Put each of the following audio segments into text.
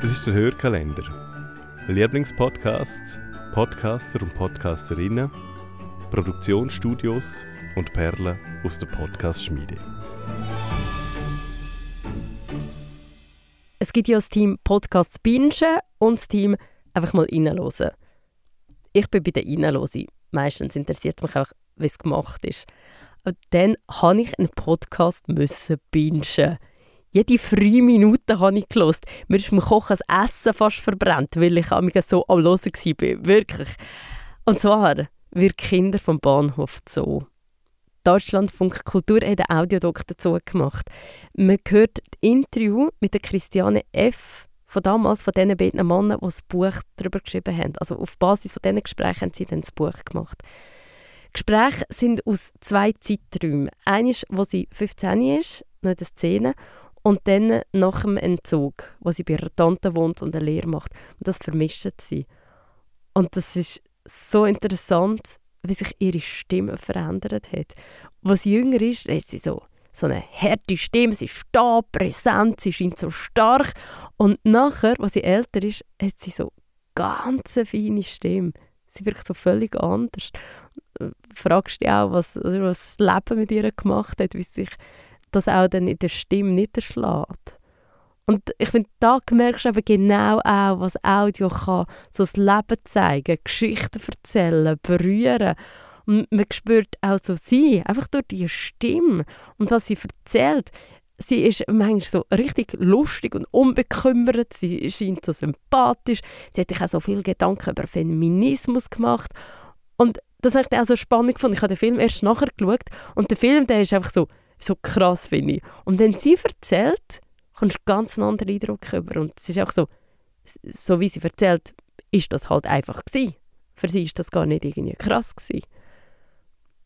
Das ist der Hörkalender. Lieblingspodcasts, Podcaster und Podcasterinnen, Produktionsstudios und Perlen aus der Podcast-Schmiede. Es gibt ja das Team Podcasts bingen und das Team einfach mal reinhören. Ich bin bei den Reinhören. Meistens interessiert mich auch, wie es gemacht ist. Aber dann habe ich einen Podcast müssen bingen. Jede drei Minuten habe ich gelost. Mir ist beim Kochen das Essen fast verbrannt, weil ich so am Hören war. Wirklich. Und zwar wir Kinder vom Bahnhof Zoo. Deutschlandfunk Kultur hat einen Audiodoc dazu gemacht. Man hört das Interview mit der Christiane F. von damals, von diesen beiden Männern, die das Buch darüber geschrieben haben. Also auf Basis von diesen Gesprächen haben sie dann das Buch gemacht. Gespräche sind aus zwei Zeiträumen. Eines, wo sie 15 ist, noch in der Szene, und dann nach dem Entzug, wo sie bei ihrer Tante wohnt und eine Lehre macht. Und das vermischt sie. Und das ist so interessant, wie sich ihre Stimme verändert hat. Als sie jünger ist, ist sie so, so eine harte Stimme, sie ist da, präsent, sie scheint so stark. Und nachher, als sie älter ist, hat sie so ganz eine feine Stimme. Sie wirkt so völlig anders. Fragst dich auch, was, was das Leben mit ihr gemacht hat, wie sich das auch dann in der Stimme niederschlägt. Und ich finde, da merkst du eben genau auch, was Audio kann. So das Leben zeigen, Geschichten erzählen, berühren. Und man spürt auch so sie, einfach durch die Stimme und was sie erzählt. Sie ist manchmal so richtig lustig und unbekümmert, sie scheint so sympathisch. Sie hat sich auch so viele Gedanken über Feminismus gemacht. Und das habe ich auch so spannend gefunden. Ich habe den Film erst nachher geschaut und der Film, der ist einfach so, so krass, finde ich. Und wenn sie erzählt, kommst du ganz einen anderen Eindruck über. Und es ist auch so, so wie sie erzählt, ist das halt einfach gewesen. Für sie ist das gar nicht irgendwie krass gewesen.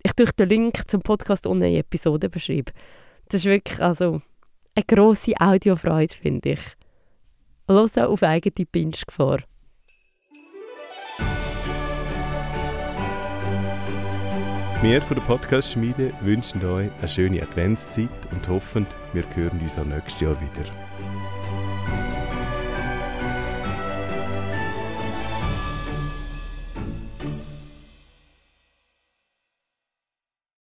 Ich tue den Link zum Podcast unten in die Episode beschreiben. Das ist wirklich also eine grosse Audiofreude, finde ich. Los auf eigene Binge-Gefahr. Wir von der Podcast-Schmiede wünschen euch eine schöne Adventszeit und hoffen, wir hören uns auch nächstes Jahr wieder.